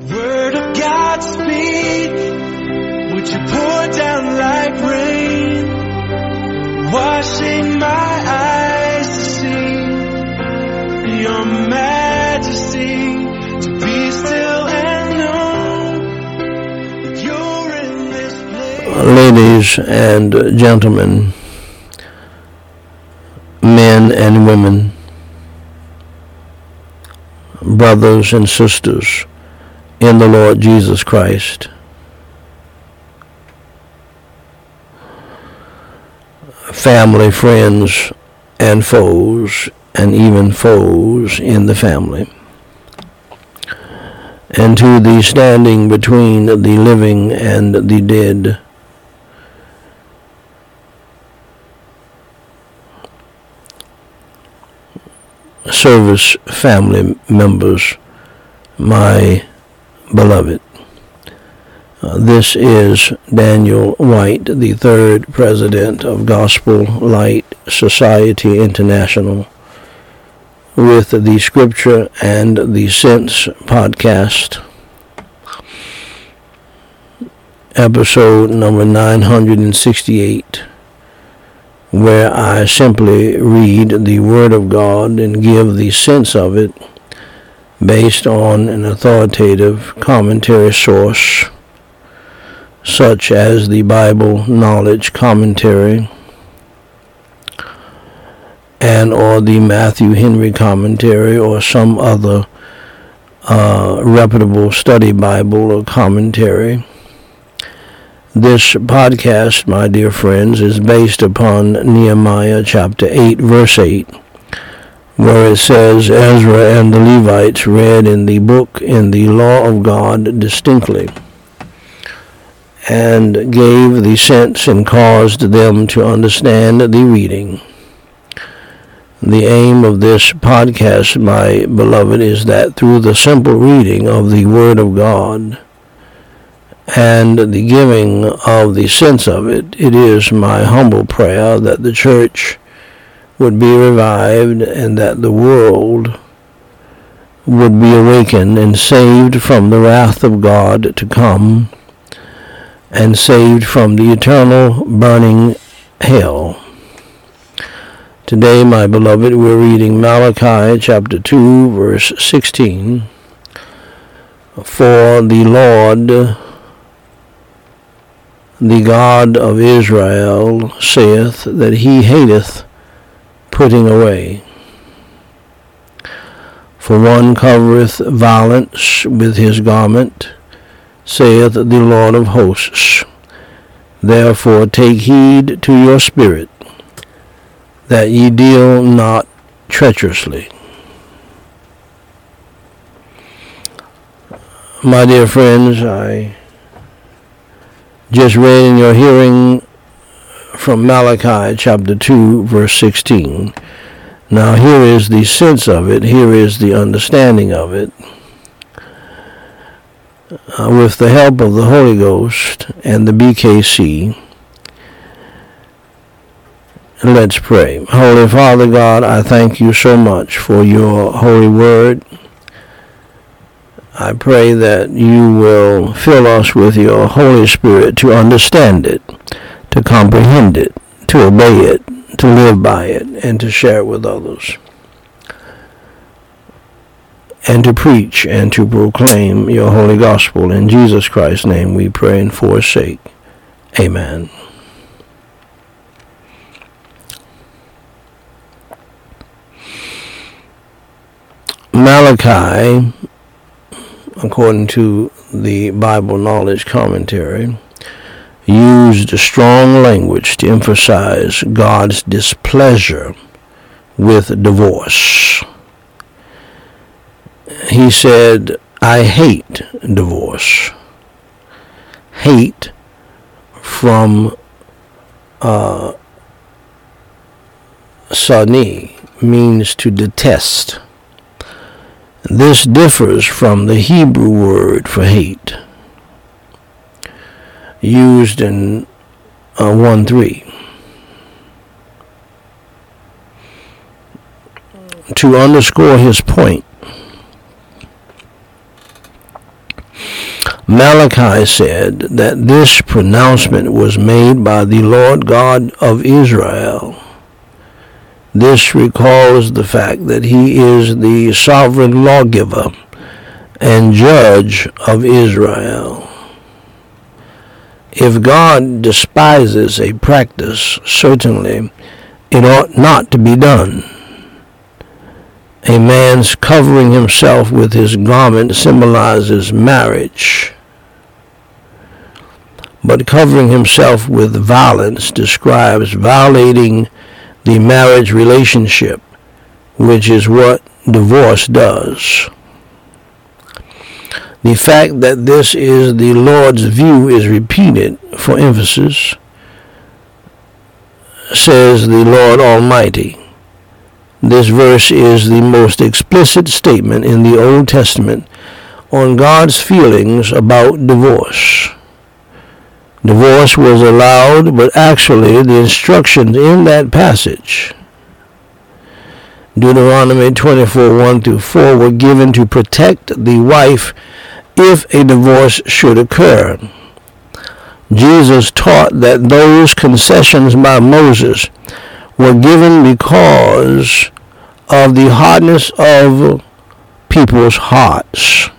Word of God speak. Would you pour down like rain? Washing my eyes to see your majesty. To be still and know that you're in this place. ladies and gentlemen, men and women, brothers and sisters in the Lord Jesus Christ. Family, friends, and foes, and even foes in the family. And to the standing between the living and the dead. service family members, my beloved. Uh, this is Daniel Whyte, the third president of Gospel Light Society International, with the Scripture and the Sense podcast, episode number 968 where I simply read the Word of God and give the sense of it based on an authoritative commentary source such as the Bible Knowledge Commentary and or the Matthew Henry Commentary or some other uh, reputable study Bible or commentary. This podcast, my dear friends, is based upon Nehemiah chapter 8, verse 8, where it says, Ezra and the Levites read in the book in the law of God distinctly, and gave the sense and caused them to understand the reading. The aim of this podcast, my beloved, is that through the simple reading of the Word of God, and the giving of the sense of it, it is my humble prayer that the church would be revived and that the world would be awakened and saved from the wrath of God to come and saved from the eternal burning hell. Today, my beloved, we're reading Malachi chapter 2, verse 16. For the Lord the God of Israel saith that he hateth putting away. For one covereth violence with his garment, saith the Lord of hosts. Therefore take heed to your spirit, that ye deal not treacherously. My dear friends, I just read in your hearing from Malachi chapter 2, verse 16. Now, here is the sense of it, here is the understanding of it. Uh, with the help of the Holy Ghost and the BKC, let's pray. Holy Father God, I thank you so much for your holy word. I pray that you will fill us with your Holy Spirit to understand it, to comprehend it, to obey it, to live by it, and to share it with others. And to preach and to proclaim your holy gospel. In Jesus Christ's name we pray and forsake. Amen. Malachi according to the Bible Knowledge Commentary, used strong language to emphasize God's displeasure with divorce. He said, I hate divorce. Hate from uh, Sani means to detest. This differs from the Hebrew word for hate, used in uh, 1 3. To underscore his point, Malachi said that this pronouncement was made by the Lord God of Israel. This recalls the fact that he is the sovereign lawgiver and judge of Israel. If God despises a practice, certainly it ought not to be done. A man's covering himself with his garment symbolizes marriage but covering himself with violence describes violating the marriage relationship, which is what divorce does. The fact that this is the Lord's view is repeated for emphasis, says the Lord Almighty. This verse is the most explicit statement in the Old Testament on God's feelings about divorce. Divorce was allowed, but actually the instructions in that passage, Deuteronomy 24, 1 through 4, were given to protect the wife if a divorce should occur. Jesus taught that those concessions by Moses were given because of the hardness of people's hearts.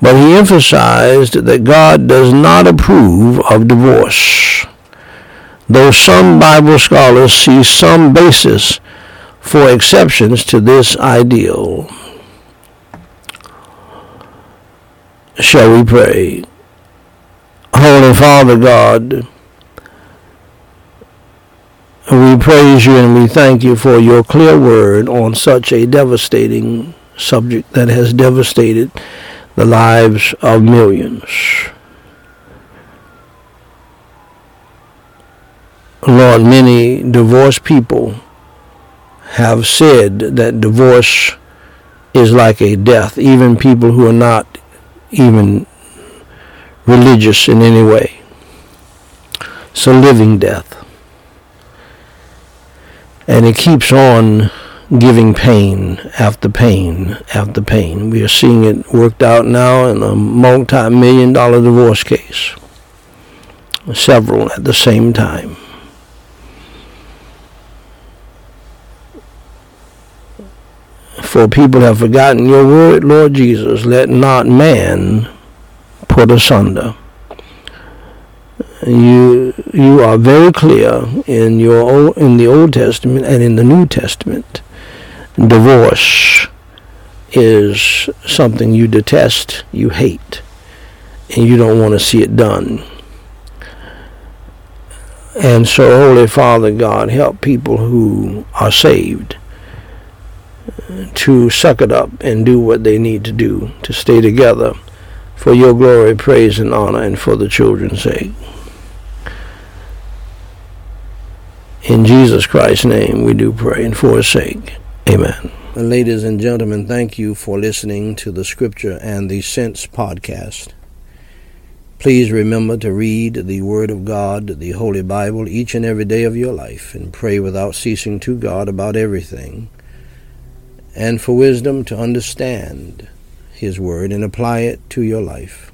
But he emphasized that God does not approve of divorce, though some Bible scholars see some basis for exceptions to this ideal. Shall we pray? Holy Father God, we praise you and we thank you for your clear word on such a devastating subject that has devastated the lives of millions. Lord, many divorced people have said that divorce is like a death, even people who are not even religious in any way. It's a living death. And it keeps on giving pain after pain after pain. We are seeing it worked out now in a multi-million dollar divorce case. Several at the same time. For people have forgotten your word, Lord Jesus, let not man put asunder. You you are very clear in your in the Old Testament and in the New Testament divorce is something you detest, you hate, and you don't want to see it done. And so, Holy Father God, help people who are saved to suck it up and do what they need to do to stay together for your glory, praise, and honor, and for the children's sake. In Jesus Christ's name we do pray, and for his sake. Amen. Ladies and gentlemen, thank you for listening to the Scripture and the Sense podcast. Please remember to read the Word of God, the Holy Bible, each and every day of your life and pray without ceasing to God about everything and for wisdom to understand His Word and apply it to your life.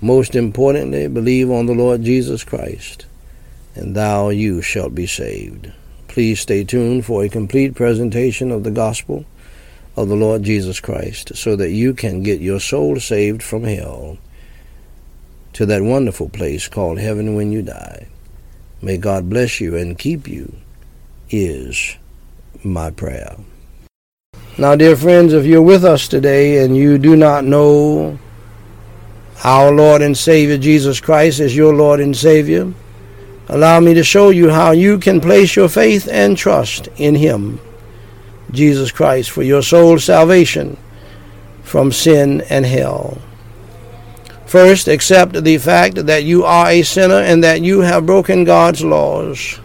Most importantly, believe on the Lord Jesus Christ, and thou you shalt be saved. Please stay tuned for a complete presentation of the gospel of the Lord Jesus Christ so that you can get your soul saved from hell to that wonderful place called heaven when you die. May God bless you and keep you, is my prayer. Now, dear friends, if you're with us today and you do not know our Lord and Savior Jesus Christ as your Lord and Savior, Allow me to show you how you can place your faith and trust in Him, Jesus Christ, for your soul's salvation from sin and hell. First, accept the fact that you are a sinner and that you have broken God's laws.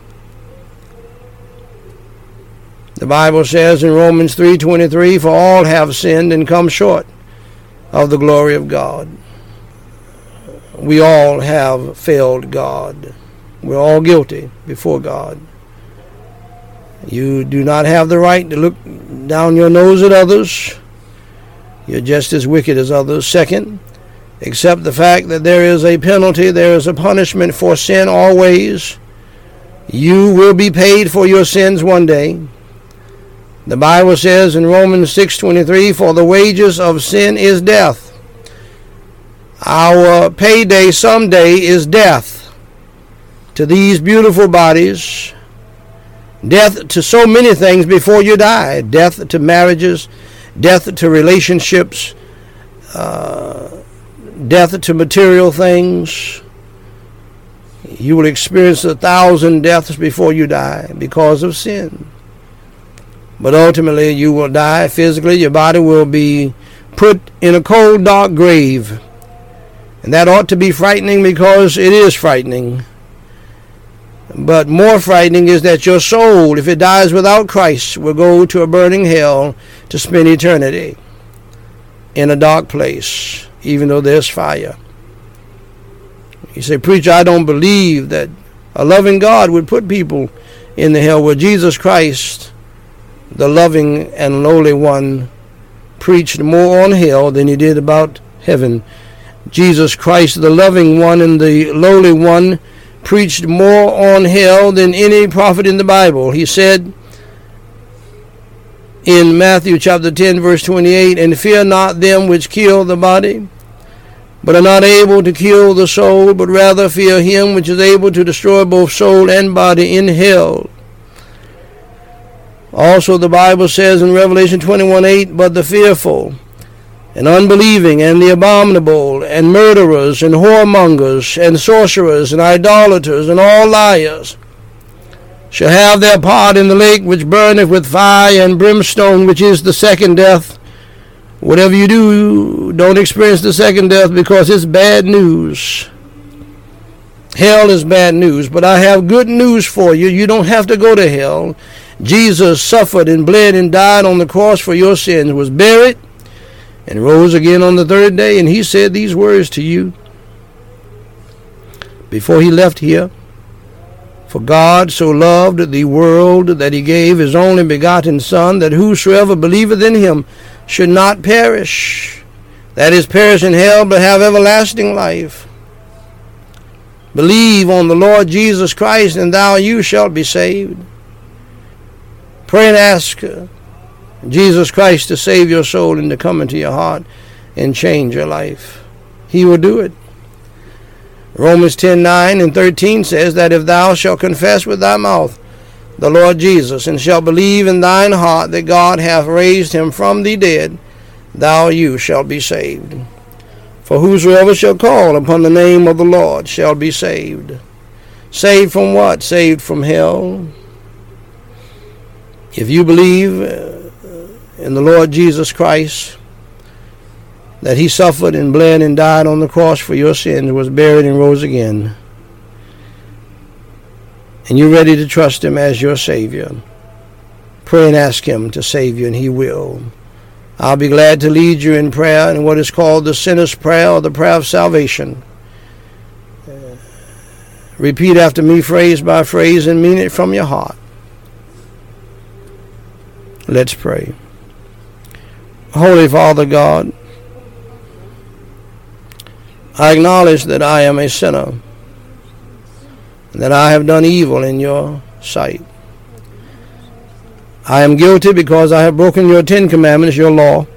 The Bible says in Romans 3:23, "For all have sinned and come short of the glory of God." We all have failed God. We're all guilty before God. You do not have the right to look down your nose at others. You're just as wicked as others. Second, accept the fact that there is a penalty, there is a punishment for sin always. You will be paid for your sins one day. The Bible says in Romans 6:23, "For the wages of sin is death." Our payday someday is death to these beautiful bodies, death to so many things before you die, death to marriages, death to relationships, uh, death to material things. You will experience a thousand deaths before you die because of sin. But ultimately, you will die physically. Your body will be put in a cold, dark grave. And that ought to be frightening because it is frightening. But more frightening is that your soul, if it dies without Christ, will go to a burning hell to spend eternity in a dark place even though there's fire. You say, Preacher, I don't believe that a loving God would put people in the hell where Jesus Christ, the loving and lowly one, preached more on hell than he did about heaven. Jesus Christ, the loving one and the lowly one, preached more on hell than any prophet in the Bible. He said, in Matthew chapter 10, verse 28, And fear not them which kill the body, but are not able to kill the soul, but rather fear him which is able to destroy both soul and body in hell. Also, the Bible says in Revelation 21 8, But the fearful, and unbelieving, and the abominable, and murderers, and whoremongers, and sorcerers, and idolaters, and all liars, shall have their part in the lake which burneth with fire and brimstone, which is the second death. Whatever you do, don't experience the second death because it's bad news. Hell is bad news, but I have good news for you. You don't have to go to hell. Jesus suffered and bled and died on the cross for your sins, was buried, and rose again on the third day. And he said these words to you before he left here. For God so loved the world that he gave his only begotten Son, that whosoever believeth in him should not perish, that is, perish in hell, but have everlasting life. Believe on the Lord Jesus Christ, and thou you shalt be saved. Pray and ask uh, Jesus Christ to save your soul and to come into your heart and change your life. He will do it. Romans 10 9 and 13 says that if thou shalt confess with thy mouth the Lord Jesus, and shalt believe in thine heart that God hath raised him from the dead, thou you shalt be saved. For whosoever shall call upon the name of the Lord shall be saved. Saved from what? Saved from hell. If you believe uh, in the Lord Jesus Christ, that he suffered and bled and died on the cross for your sins, was buried and rose again, and you're ready to trust him as your Savior, pray and ask him to save you, and he will. I'll be glad to lead you in prayer in what is called the sinner's prayer or the prayer of salvation. Repeat after me, phrase by phrase, and mean it from your heart. Let's pray. Holy Father God, I acknowledge that I am a sinner, that I have done evil in your sight. I am guilty because I have broken your Ten Commandments, your law.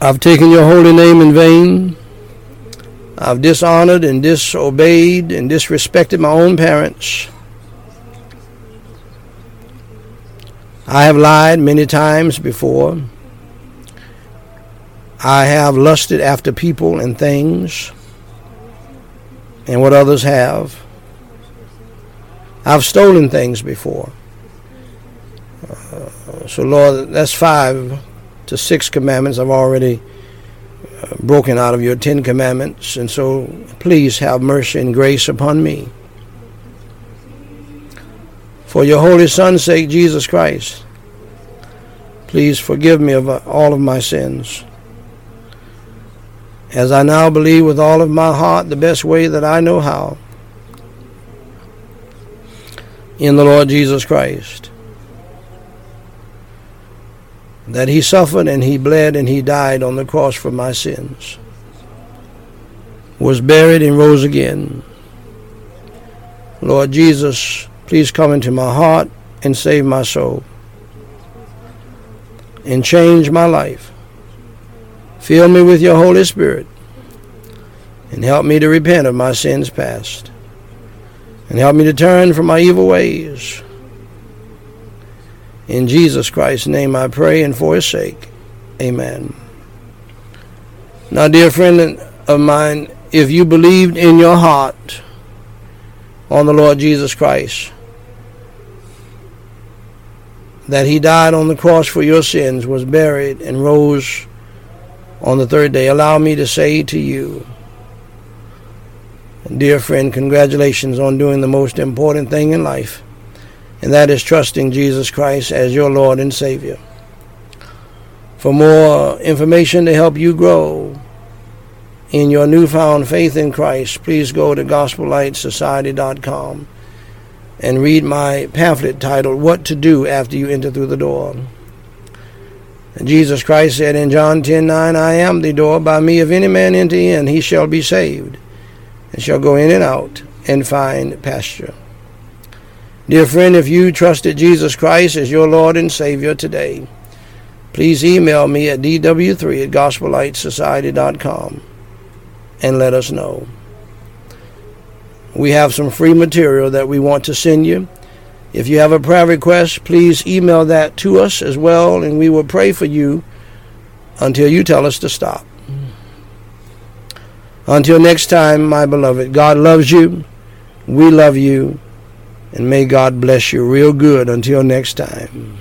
I've taken your holy name in vain. I've dishonored and disobeyed and disrespected my own parents. I have lied many times before. I have lusted after people and things and what others have. I've stolen things before. Uh, so, Lord, that's five to six commandments I've already uh, broken out of your Ten Commandments. And so, please have mercy and grace upon me. For your Holy Son's sake, Jesus Christ, please forgive me of all of my sins as I now believe with all of my heart the best way that I know how in the Lord Jesus Christ. That he suffered and he bled and he died on the cross for my sins. was buried, and rose again. Lord Jesus, please come into my heart and save my soul and change my life. Fill me with your Holy Spirit and help me to repent of my sins past and help me to turn from my evil ways. In Jesus Christ's name I pray and for his sake. Amen. Now, dear friend of mine, if you believed in your heart on the Lord Jesus Christ, that he died on the cross for your sins, was buried, and rose on the third day, allow me to say to you, dear friend, congratulations on doing the most important thing in life, and that is trusting Jesus Christ as your Lord and Savior. For more information to help you grow in your newfound faith in Christ, please go to gospellightsociety.com and read my pamphlet titled What to Do After You Enter Through the Door. And Jesus Christ said in John 10:9, I am the door. By me, if any man enter in, he shall be saved, and shall go in and out and find pasture. Dear friend, if you trusted Jesus Christ as your Lord and Savior today, please email me at dw3 at gospellightsociety.com and let us know. We have some free material that we want to send you. If you have a prayer request, please email that to us as well, and we will pray for you until you tell us to stop. Until next time, my beloved, God loves you. We love you. And may God bless you real good until next time.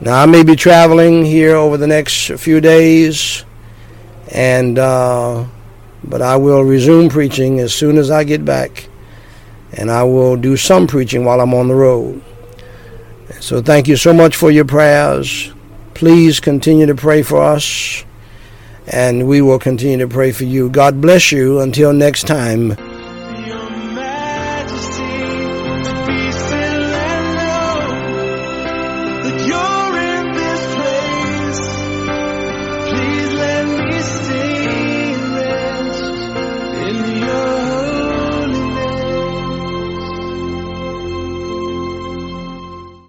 Now, I may be traveling here over the next few days and uh, but I will resume preaching as soon as I get back, and I will do some preaching while I'm on the road. So thank you so much for your prayers. Please continue to pray for us, and we will continue to pray for you. God bless you. Until next time.